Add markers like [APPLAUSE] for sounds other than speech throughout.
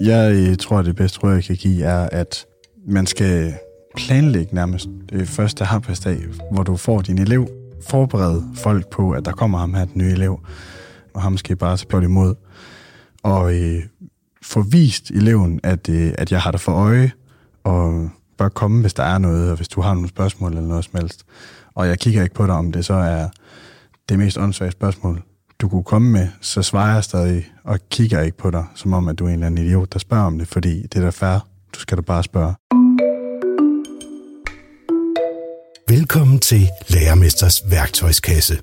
Jeg tror, tror, det bedste råd, jeg kan give, er, at man skal planlægge nærmest det første arbejdsdag, hvor du får din elev. Forbered folk på, at der kommer ham her, den nye elev, og ham skal I bare tage imod. Og øh, få vist eleven, at, øh, at jeg har dig for øje, og bare komme, hvis der er noget, og hvis du har nogle spørgsmål eller noget som helst. Og jeg kigger ikke på dig, om det så er det mest åndssvage spørgsmål, du kunne komme med, så svarer jeg stadig og kigger ikke på dig, som om, at du er en eller anden idiot, der spørger om det, fordi det er da fair. Du skal da bare spørge. Velkommen til Lærermesters værktøjskasse.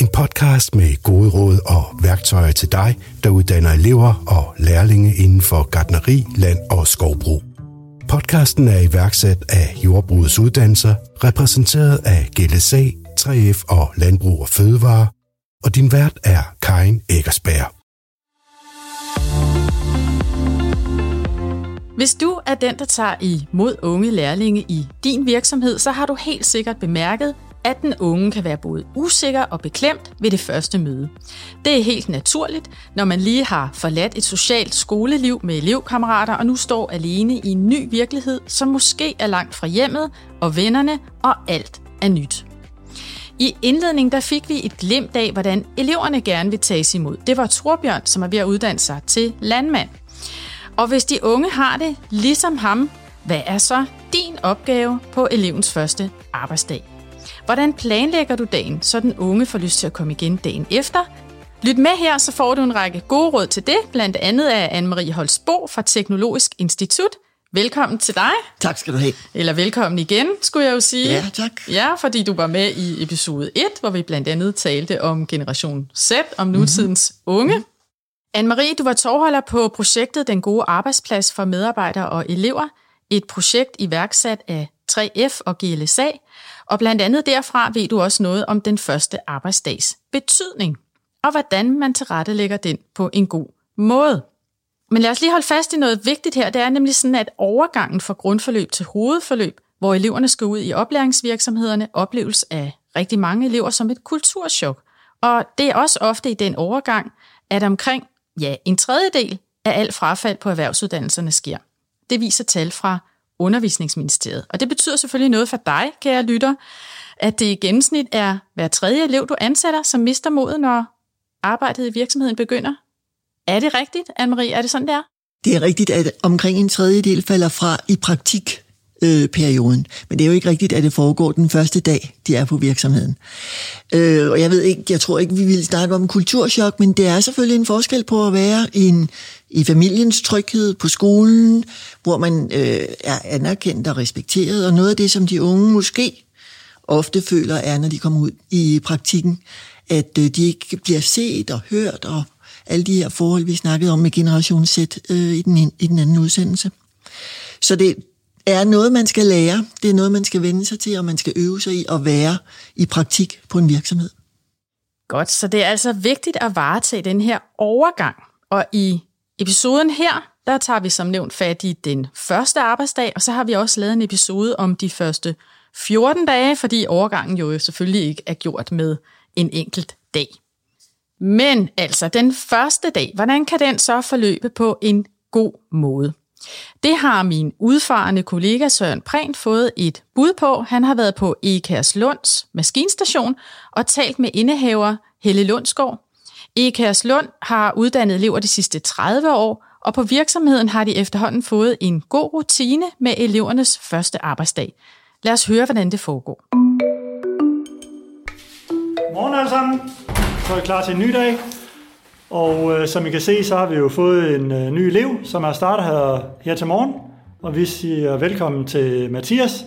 En podcast med gode råd og værktøjer til dig, der uddanner elever og lærlinge inden for gardneri, land og skovbrug. Podcasten er iværksat af Jordbrugets Uddannelser, repræsenteret af GLSA, 3F og Landbrug og Fødevare, og din vært er Karin Eggersberg. Hvis du er den, der tager imod unge lærlinge i din virksomhed, så har du helt sikkert bemærket, at den unge kan være både usikker og beklemt ved det første møde. Det er helt naturligt, når man lige har forladt et socialt skoleliv med elevkammerater og nu står alene i en ny virkelighed, som måske er langt fra hjemmet og vennerne, og alt er nyt. I indledningen der fik vi et glimt af, hvordan eleverne gerne vil tages imod. Det var Torbjørn, som er ved at uddanne sig til landmand. Og hvis de unge har det ligesom ham, hvad er så din opgave på elevens første arbejdsdag? Hvordan planlægger du dagen, så den unge får lyst til at komme igen dagen efter? Lyt med her, så får du en række gode råd til det, blandt andet af Anne-Marie Holsbo fra Teknologisk Institut. Velkommen til dig. Tak skal du have. Eller velkommen igen, skulle jeg jo sige. Ja, tak. Ja, fordi du var med i episode 1, hvor vi blandt andet talte om Generation Z, om nutidens mm-hmm. unge. Anne-Marie, du var tovholder på projektet Den gode arbejdsplads for medarbejdere og elever. Et projekt iværksat af 3F og GLSA, og blandt andet derfra ved du også noget om den første arbejdsdags betydning, og hvordan man tilrettelægger den på en god måde. Men lad os lige holde fast i noget vigtigt her. Det er nemlig sådan, at overgangen fra grundforløb til hovedforløb, hvor eleverne skal ud i oplæringsvirksomhederne, opleves af rigtig mange elever som et kulturschok. Og det er også ofte i den overgang, at omkring ja, en tredjedel af alt frafald på erhvervsuddannelserne sker. Det viser tal fra Undervisningsministeriet. Og det betyder selvfølgelig noget for dig, kære lytter, at det i gennemsnit er hver tredje elev, du ansætter, som mister modet, når arbejdet i virksomheden begynder. Er det rigtigt, Anne-Marie? Er det sådan, der? Det er rigtigt, at omkring en tredjedel falder fra i praktik øh, perioden. Men det er jo ikke rigtigt, at det foregår den første dag, de er på virksomheden. Øh, og jeg ved ikke, jeg tror ikke, vi vil snakke om kulturschok, men det er selvfølgelig en forskel på at være i, en, i familiens tryghed, på skolen, hvor man øh, er anerkendt og respekteret, og noget af det, som de unge måske ofte føler, er, når de kommer ud i praktikken, at øh, de ikke bliver set og hørt, og alle de her forhold, vi snakkede om med Generation Z øh, i, den, i den anden udsendelse. Så det, er noget, man skal lære. Det er noget, man skal vende sig til, og man skal øve sig i at være i praktik på en virksomhed. Godt, så det er altså vigtigt at varetage den her overgang. Og i episoden her, der tager vi som nævnt fat i den første arbejdsdag, og så har vi også lavet en episode om de første 14 dage, fordi overgangen jo selvfølgelig ikke er gjort med en enkelt dag. Men altså, den første dag, hvordan kan den så forløbe på en god måde? Det har min udfarende kollega Søren Prehn fået et bud på. Han har været på Ekærs Lunds maskinstation og talt med indehaver Helle Lundsgaard. Ekærs Lund har uddannet elever de sidste 30 år, og på virksomheden har de efterhånden fået en god rutine med elevernes første arbejdsdag. Lad os høre, hvordan det foregår. Morgen alle sammen. Så er vi klar til en ny dag. Og øh, som I kan se, så har vi jo fået en øh, ny elev, som er startet her, her til morgen. Og vi siger velkommen til Mathias,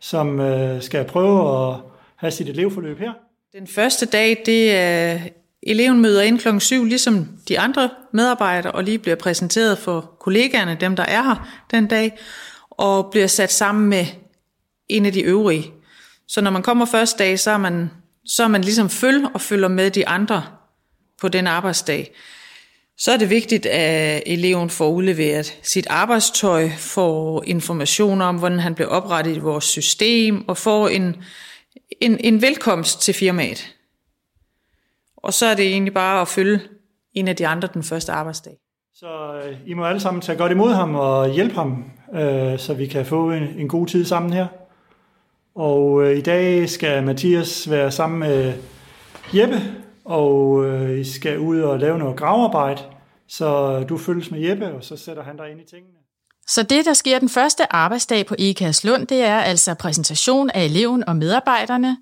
som øh, skal prøve at have sit elevforløb her. Den første dag, det er eleven møder ind klokken 7, ligesom de andre medarbejdere, og lige bliver præsenteret for kollegaerne, dem der er her den dag, og bliver sat sammen med en af de øvrige. Så når man kommer første dag, så er man, så er man ligesom følger og følger med de andre på den arbejdsdag, så er det vigtigt, at eleven får udleveret sit arbejdstøj, får information om, hvordan han bliver oprettet i vores system, og får en, en, en velkomst til firmaet. Og så er det egentlig bare at følge en af de andre den første arbejdsdag. Så øh, I må alle sammen tage godt imod ham og hjælpe ham, øh, så vi kan få en, en god tid sammen her. Og øh, i dag skal Mathias være sammen med Jeppe, og øh, I skal ud og lave noget gravarbejde. Så du følges med Jeppe, og så sætter han dig ind i tingene. Så det, der sker den første arbejdsdag på EKAS Lund, det er altså præsentation af eleven og medarbejderne,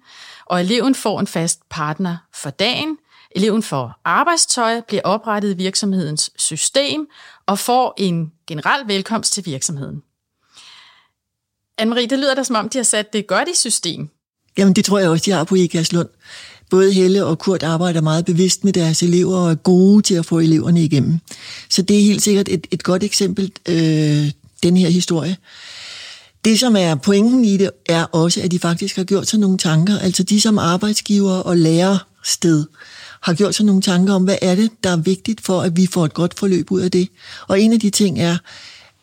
og eleven får en fast partner for dagen. Eleven får arbejdstøj, bliver oprettet i virksomhedens system og får en generel velkomst til virksomheden. Anne-Marie, det lyder da som om, de har sat det godt i system. Jamen, det tror jeg også, de har på EKAS Lund. Både Helle og Kurt arbejder meget bevidst med deres elever og er gode til at få eleverne igennem. Så det er helt sikkert et, et godt eksempel, øh, den her historie. Det, som er pointen i det, er også, at de faktisk har gjort sig nogle tanker. Altså de som arbejdsgiver og lærersted har gjort sig nogle tanker om, hvad er det, der er vigtigt for, at vi får et godt forløb ud af det. Og en af de ting er,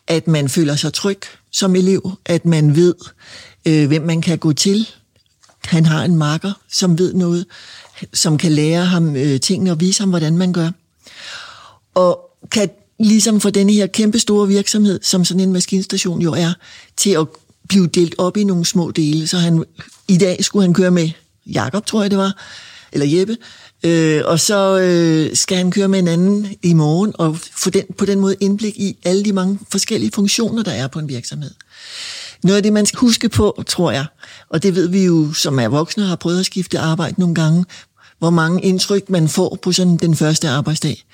at man føler sig tryg som elev, at man ved, øh, hvem man kan gå til. Han har en marker, som ved noget, som kan lære ham øh, tingene og vise ham, hvordan man gør. Og kan ligesom for denne her kæmpe store virksomhed, som sådan en maskinstation jo er, til at blive delt op i nogle små dele. Så han, i dag skulle han køre med Jakob, tror jeg det var, eller Jeppe, øh, og så øh, skal han køre med en anden i morgen, og få den, på den måde indblik i alle de mange forskellige funktioner, der er på en virksomhed. Noget af det, man skal huske på, tror jeg, og det ved vi jo, som er voksne, har prøvet at skifte arbejde nogle gange, hvor mange indtryk man får på sådan den første arbejdsdag.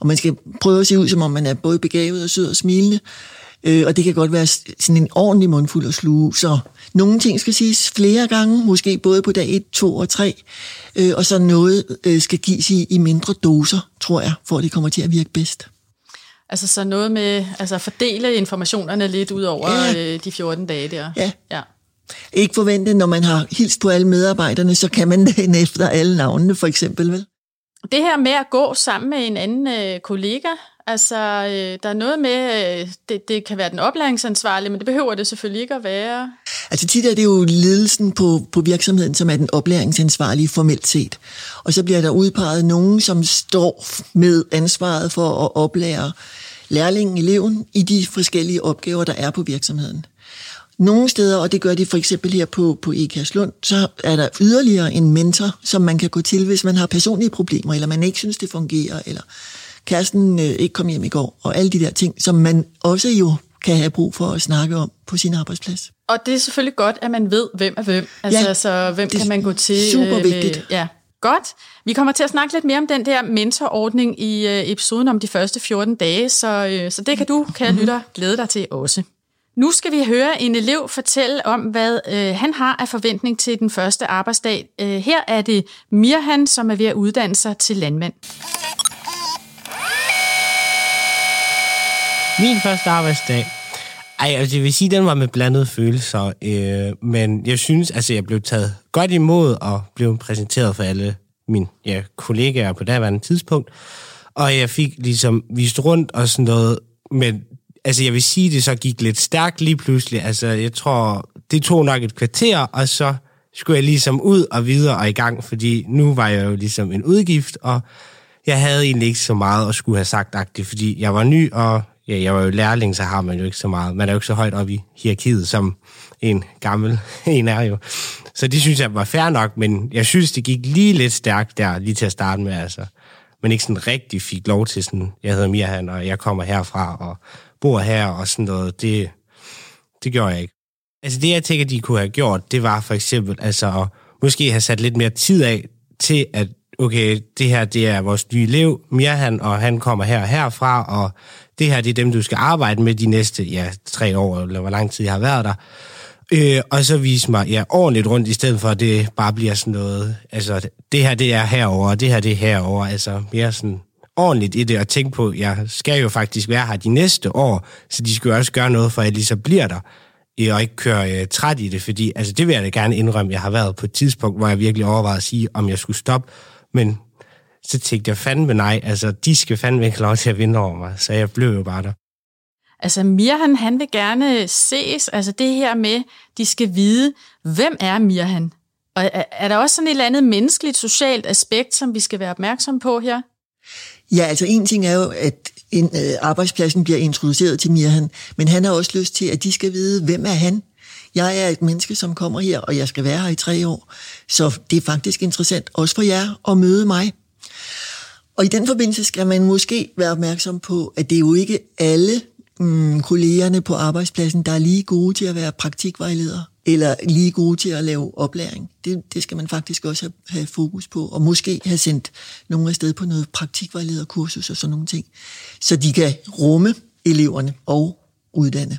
Og man skal prøve at se ud, som om man er både begavet og sød og smilende. Øh, og det kan godt være sådan en ordentlig mundfuld at sluge. Så nogle ting skal siges flere gange, måske både på dag 1, 2 og 3. Øh, og så noget øh, skal gives i, i mindre doser, tror jeg, for at det kommer til at virke bedst. Altså så noget med altså fordele informationerne lidt ud over ja. øh, de 14 dage der. Ja. ja. Ikke forvente, når man har hilst på alle medarbejderne, så kan man [LAUGHS] dagen efter alle navnene, for eksempel, vel? Det her med at gå sammen med en anden øh, kollega, altså øh, der er noget med, øh, det, det kan være den oplæringsansvarlige, men det behøver det selvfølgelig ikke at være. Altså tit er det jo ledelsen på, på virksomheden, som er den oplæringsansvarlige formelt set. Og så bliver der udpeget nogen, som står med ansvaret for at oplære lærlingen, eleven, i de forskellige opgaver, der er på virksomheden. Nogle steder, og det gør de for eksempel her på, på Lund, så er der yderligere en mentor, som man kan gå til, hvis man har personlige problemer, eller man ikke synes, det fungerer, eller kæresten øh, ikke kom hjem i går, og alle de der ting, som man også jo kan have brug for at snakke om på sin arbejdsplads. Og det er selvfølgelig godt, at man ved, hvem er hvem. Altså, ja, så hvem kan man gå til? Super vigtigt. Øh, ja, godt. Vi kommer til at snakke lidt mere om den der mentorordning i øh, episoden om de første 14 dage, så, øh, så det kan du, kan mm-hmm. lytter, glæde dig til også. Nu skal vi høre en elev fortælle om, hvad øh, han har af forventning til den første arbejdsdag. Øh, her er det Mirhan, som er ved at uddanne sig til landmand. Min første arbejdsdag. Ej, altså jeg vil sige, den var med blandede følelser, øh, men jeg synes, altså jeg blev taget godt imod og blev præsenteret for alle mine ja, kollegaer på daværende tidspunkt, og jeg fik ligesom vist rundt og sådan noget, men altså jeg vil sige, det så gik lidt stærkt lige pludselig. Altså jeg tror, det tog nok et kvarter, og så skulle jeg ligesom ud og videre og i gang, fordi nu var jeg jo ligesom en udgift, og jeg havde egentlig ikke så meget at skulle have sagt agtigt, fordi jeg var ny, og ja, jeg var jo lærling, så har man jo ikke så meget. Man er jo ikke så højt op i hierarkiet, som en gammel [LAUGHS] en er jo. Så det synes jeg var fair nok, men jeg synes, det gik lige lidt stærkt der, lige til at starte med, altså. Men ikke sådan rigtig fik lov til sådan, jeg hedder Mirhan, og jeg kommer herfra, og bor her og sådan noget, det, det gjorde jeg ikke. Altså det, jeg tænker, de kunne have gjort, det var for eksempel altså at måske have sat lidt mere tid af til, at okay, det her det er vores nye elev, Mirhan, og han kommer her og herfra, og det her det er dem, du skal arbejde med de næste ja, tre år, eller hvor lang tid jeg har været der. Øh, og så vise mig ja, ordentligt rundt, i stedet for at det bare bliver sådan noget, altså det her det er herover, og det her det er herover, altså mere sådan ordentligt i det og tænke på, at jeg skal jo faktisk være her de næste år, så de skal jo også gøre noget for, at jeg lige så bliver der, og ikke køre uh, træt i det, fordi altså, det vil jeg da gerne indrømme, jeg har været på et tidspunkt, hvor jeg virkelig overvejede at sige, om jeg skulle stoppe, men så tænkte jeg fandme nej, altså de skal fandme ikke lov til at vinde over mig, så jeg blev jo bare der. Altså Mirhan, han vil gerne ses, altså det her med, de skal vide, hvem er Mirhan? Og er, er der også sådan et eller andet menneskeligt, socialt aspekt, som vi skal være opmærksom på her? Ja, altså en ting er jo, at en, øh, arbejdspladsen bliver introduceret til Mirhan, men han har også lyst til, at de skal vide, hvem er han? Jeg er et menneske, som kommer her, og jeg skal være her i tre år. Så det er faktisk interessant, også for jer, at møde mig. Og i den forbindelse skal man måske være opmærksom på, at det er jo ikke alle mm, kollegerne på arbejdspladsen, der er lige gode til at være praktikvejledere, eller lige gode til at lave oplæring. Det, det skal man faktisk også have, have fokus på, og måske have sendt nogen afsted på noget praktikvejlederkursus og sådan nogle ting, så de kan rumme eleverne og uddanne.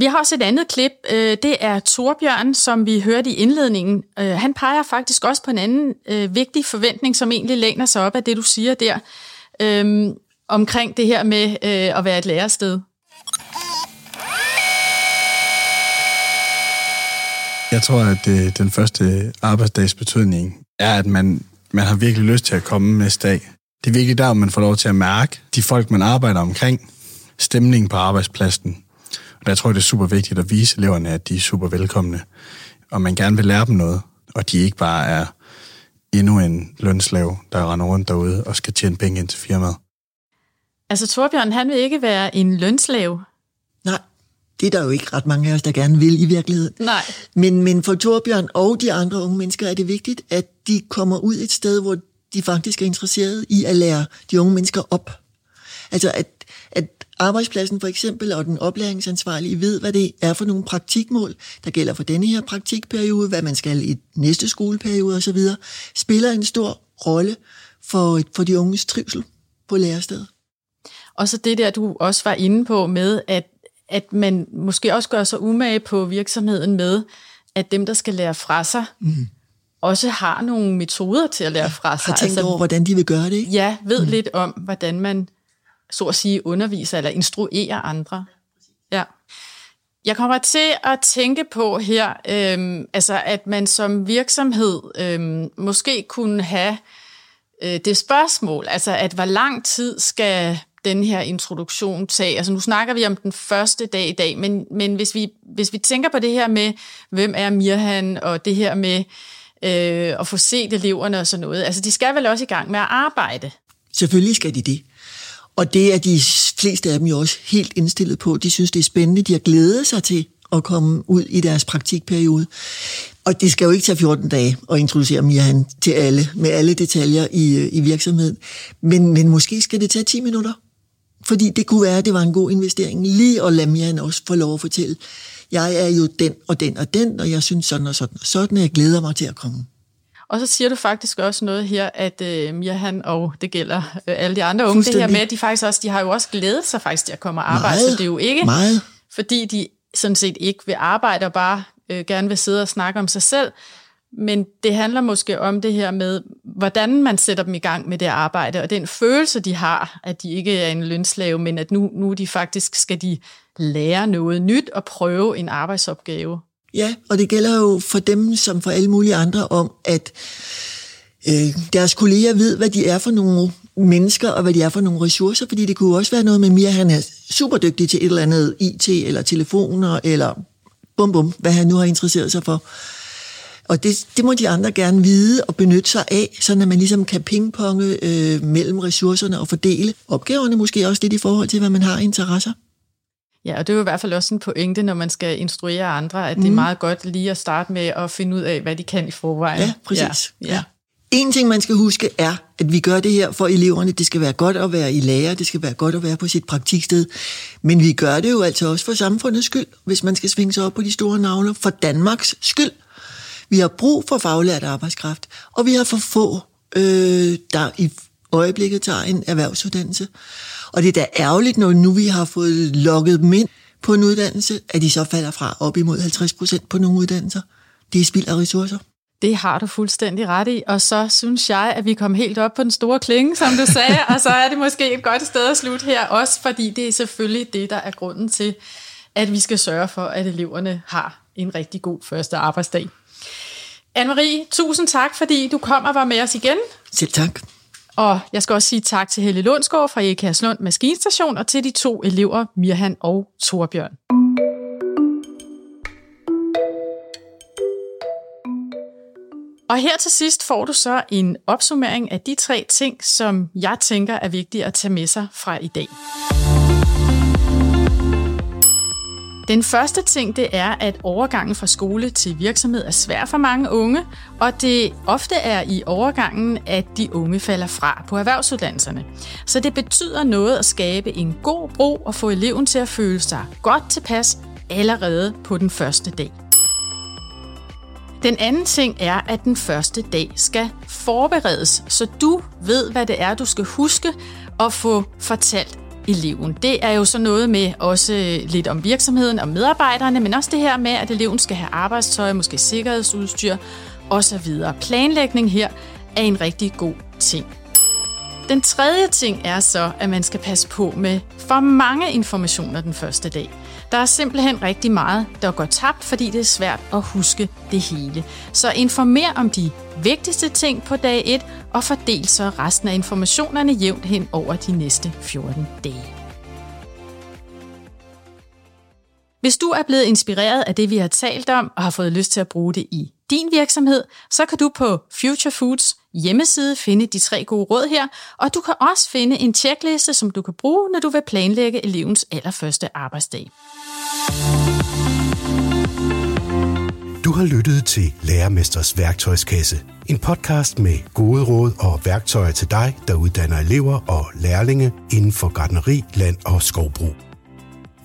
Vi har også et andet klip. Øh, det er Torbjørn, som vi hørte i indledningen. Øh, han peger faktisk også på en anden øh, vigtig forventning, som egentlig læner sig op af det, du siger der, øhm, omkring det her med at være et lærested. Jeg tror, at den første arbejdsdags betydning er, at man, man har virkelig lyst til at komme næste dag. Det er virkelig der, man får lov til at mærke de folk, man arbejder omkring, stemningen på arbejdspladsen, og der tror jeg, det er super vigtigt at vise eleverne, at de er super velkomne, og man gerne vil lære dem noget, og de ikke bare er endnu en lønslav, der render rundt derude og skal tjene penge ind til firmaet. Altså Torbjørn, han vil ikke være en lønslave. Nej, det er der jo ikke ret mange af os, der gerne vil i virkeligheden. Nej. Men, men for Torbjørn og de andre unge mennesker er det vigtigt, at de kommer ud et sted, hvor de faktisk er interesserede i at lære de unge mennesker op. Altså at, at arbejdspladsen for eksempel, og den oplæringsansvarlige ved, hvad det er for nogle praktikmål, der gælder for denne her praktikperiode, hvad man skal i næste skoleperiode osv., spiller en stor rolle for, for de unges trivsel på lærestedet. Og så det der, du også var inde på med, at, at man måske også gør sig umage på virksomheden med, at dem, der skal lære fra sig, mm. også har nogle metoder til at lære fra sig. Har tænkt altså, over, hvordan de vil gøre det, ikke? Ja, ved mm. lidt om, hvordan man så at sige, underviser eller instruerer andre. Ja. Jeg kommer til at tænke på her, øhm, altså at man som virksomhed øhm, måske kunne have øh, det spørgsmål, altså at hvor lang tid skal den her introduktion tage? Altså nu snakker vi om den første dag i dag, men, men hvis, vi, hvis vi tænker på det her med, hvem er Mirhan, og det her med øh, at få set eleverne og sådan noget, altså de skal vel også i gang med at arbejde? Selvfølgelig skal de det. Og det er de fleste af dem jo også helt indstillet på. De synes, det er spændende. De har glædet sig til at komme ud i deres praktikperiode. Og det skal jo ikke tage 14 dage at introducere Mirhan til alle, med alle detaljer i, øh, i virksomheden. Men, men måske skal det tage 10 minutter. Fordi det kunne være, at det var en god investering lige at lade Mirhan også få lov at fortælle, jeg er jo den og den og den, og jeg synes sådan og sådan og sådan, og jeg glæder mig til at komme. Og så siger du faktisk også noget her, at øh, Mirhan og det gælder øh, alle de andre unge, det her med, at de faktisk også, de har jo også glædet sig faktisk til at komme og arbejde, meget, så det er jo ikke, meget. fordi de sådan set ikke vil arbejde og bare øh, gerne vil sidde og snakke om sig selv, men det handler måske om det her med, hvordan man sætter dem i gang med det arbejde, og den følelse, de har, at de ikke er en lønslave, men at nu, nu de faktisk skal de lære noget nyt og prøve en arbejdsopgave. Ja, og det gælder jo for dem som for alle mulige andre om, at øh, deres kolleger ved, hvad de er for nogle mennesker, og hvad de er for nogle ressourcer, fordi det kunne også være noget med Mia, han er super dygtig til et eller andet IT, eller telefoner, eller bum bum, hvad han nu har interesseret sig for. Og det, det må de andre gerne vide og benytte sig af, så at man ligesom kan pingponge øh, mellem ressourcerne og fordele opgaverne måske også lidt i forhold til, hvad man har interesser. Ja, og det er jo i hvert fald også en pointe, når man skal instruere andre, at mm. det er mhm. meget godt lige at starte med at finde ud af, hvad de kan i forvejen. Ja, præcis. Ja. ja. En ting, man skal huske, er, at vi gør det her for eleverne. Det skal være godt at være i lærer, det skal være godt at være på sit praktiksted. Men vi gør det jo altså også for samfundets skyld, hvis man skal svinge sig op på de store navler, for Danmarks skyld. Vi har brug for faglært arbejdskraft, og vi har for få, øh, der i øjeblikket tager en erhvervsuddannelse. Og det er da ærgerligt, når nu vi har fået lukket dem ind på en uddannelse, at de så falder fra op imod 50 procent på nogle uddannelser. Det er spild af ressourcer. Det har du fuldstændig ret i, og så synes jeg, at vi kom helt op på den store klinge, som du sagde, [LAUGHS] og så er det måske et godt sted at slutte her, også fordi det er selvfølgelig det, der er grunden til, at vi skal sørge for, at eleverne har en rigtig god første arbejdsdag. Anne-Marie, tusind tak, fordi du kom og var med os igen. Selv tak. Og jeg skal også sige tak til Helle Lundsgaard fra Ekærslund Maskinstation og til de to elever, Mirhan og Torbjørn. Og her til sidst får du så en opsummering af de tre ting, som jeg tænker er vigtige at tage med sig fra i dag. Den første ting, det er, at overgangen fra skole til virksomhed er svær for mange unge, og det ofte er i overgangen, at de unge falder fra på erhvervsuddannelserne. Så det betyder noget at skabe en god bro og få eleven til at føle sig godt tilpas allerede på den første dag. Den anden ting er, at den første dag skal forberedes, så du ved, hvad det er, du skal huske og få fortalt eleven. Det er jo så noget med også øh, lidt om virksomheden og medarbejderne, men også det her med, at eleven skal have arbejdstøj, måske sikkerhedsudstyr osv. Planlægning her er en rigtig god ting. Den tredje ting er så, at man skal passe på med for mange informationer den første dag. Der er simpelthen rigtig meget, der går tabt, fordi det er svært at huske det hele. Så informer om de vigtigste ting på dag 1, og fordel så resten af informationerne jævnt hen over de næste 14 dage. Hvis du er blevet inspireret af det, vi har talt om, og har fået lyst til at bruge det i din virksomhed, så kan du på Future Foods hjemmeside finde de tre gode råd her, og du kan også finde en tjekliste, som du kan bruge, når du vil planlægge elevens allerførste arbejdsdag. Du har lyttet til Lærermesters værktøjskasse. En podcast med gode råd og værktøjer til dig, der uddanner elever og lærlinge inden for gardneri, land og skovbrug.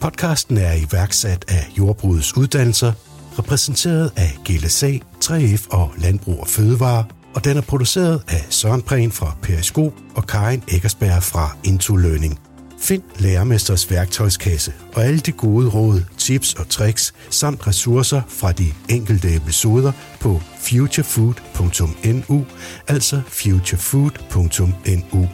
Podcasten er iværksat af Jordbrugets Uddannelser, repræsenteret af GLSA, 3F og Landbrug og Fødevare, og den er produceret af Søren Prehn fra Periskop og Karin Eggersberg fra Into Learning. Find Lærermesters værktøjskasse og alle de gode råd, tips og tricks samt ressourcer fra de enkelte episoder på futurefood.nu, altså futurefood.nu.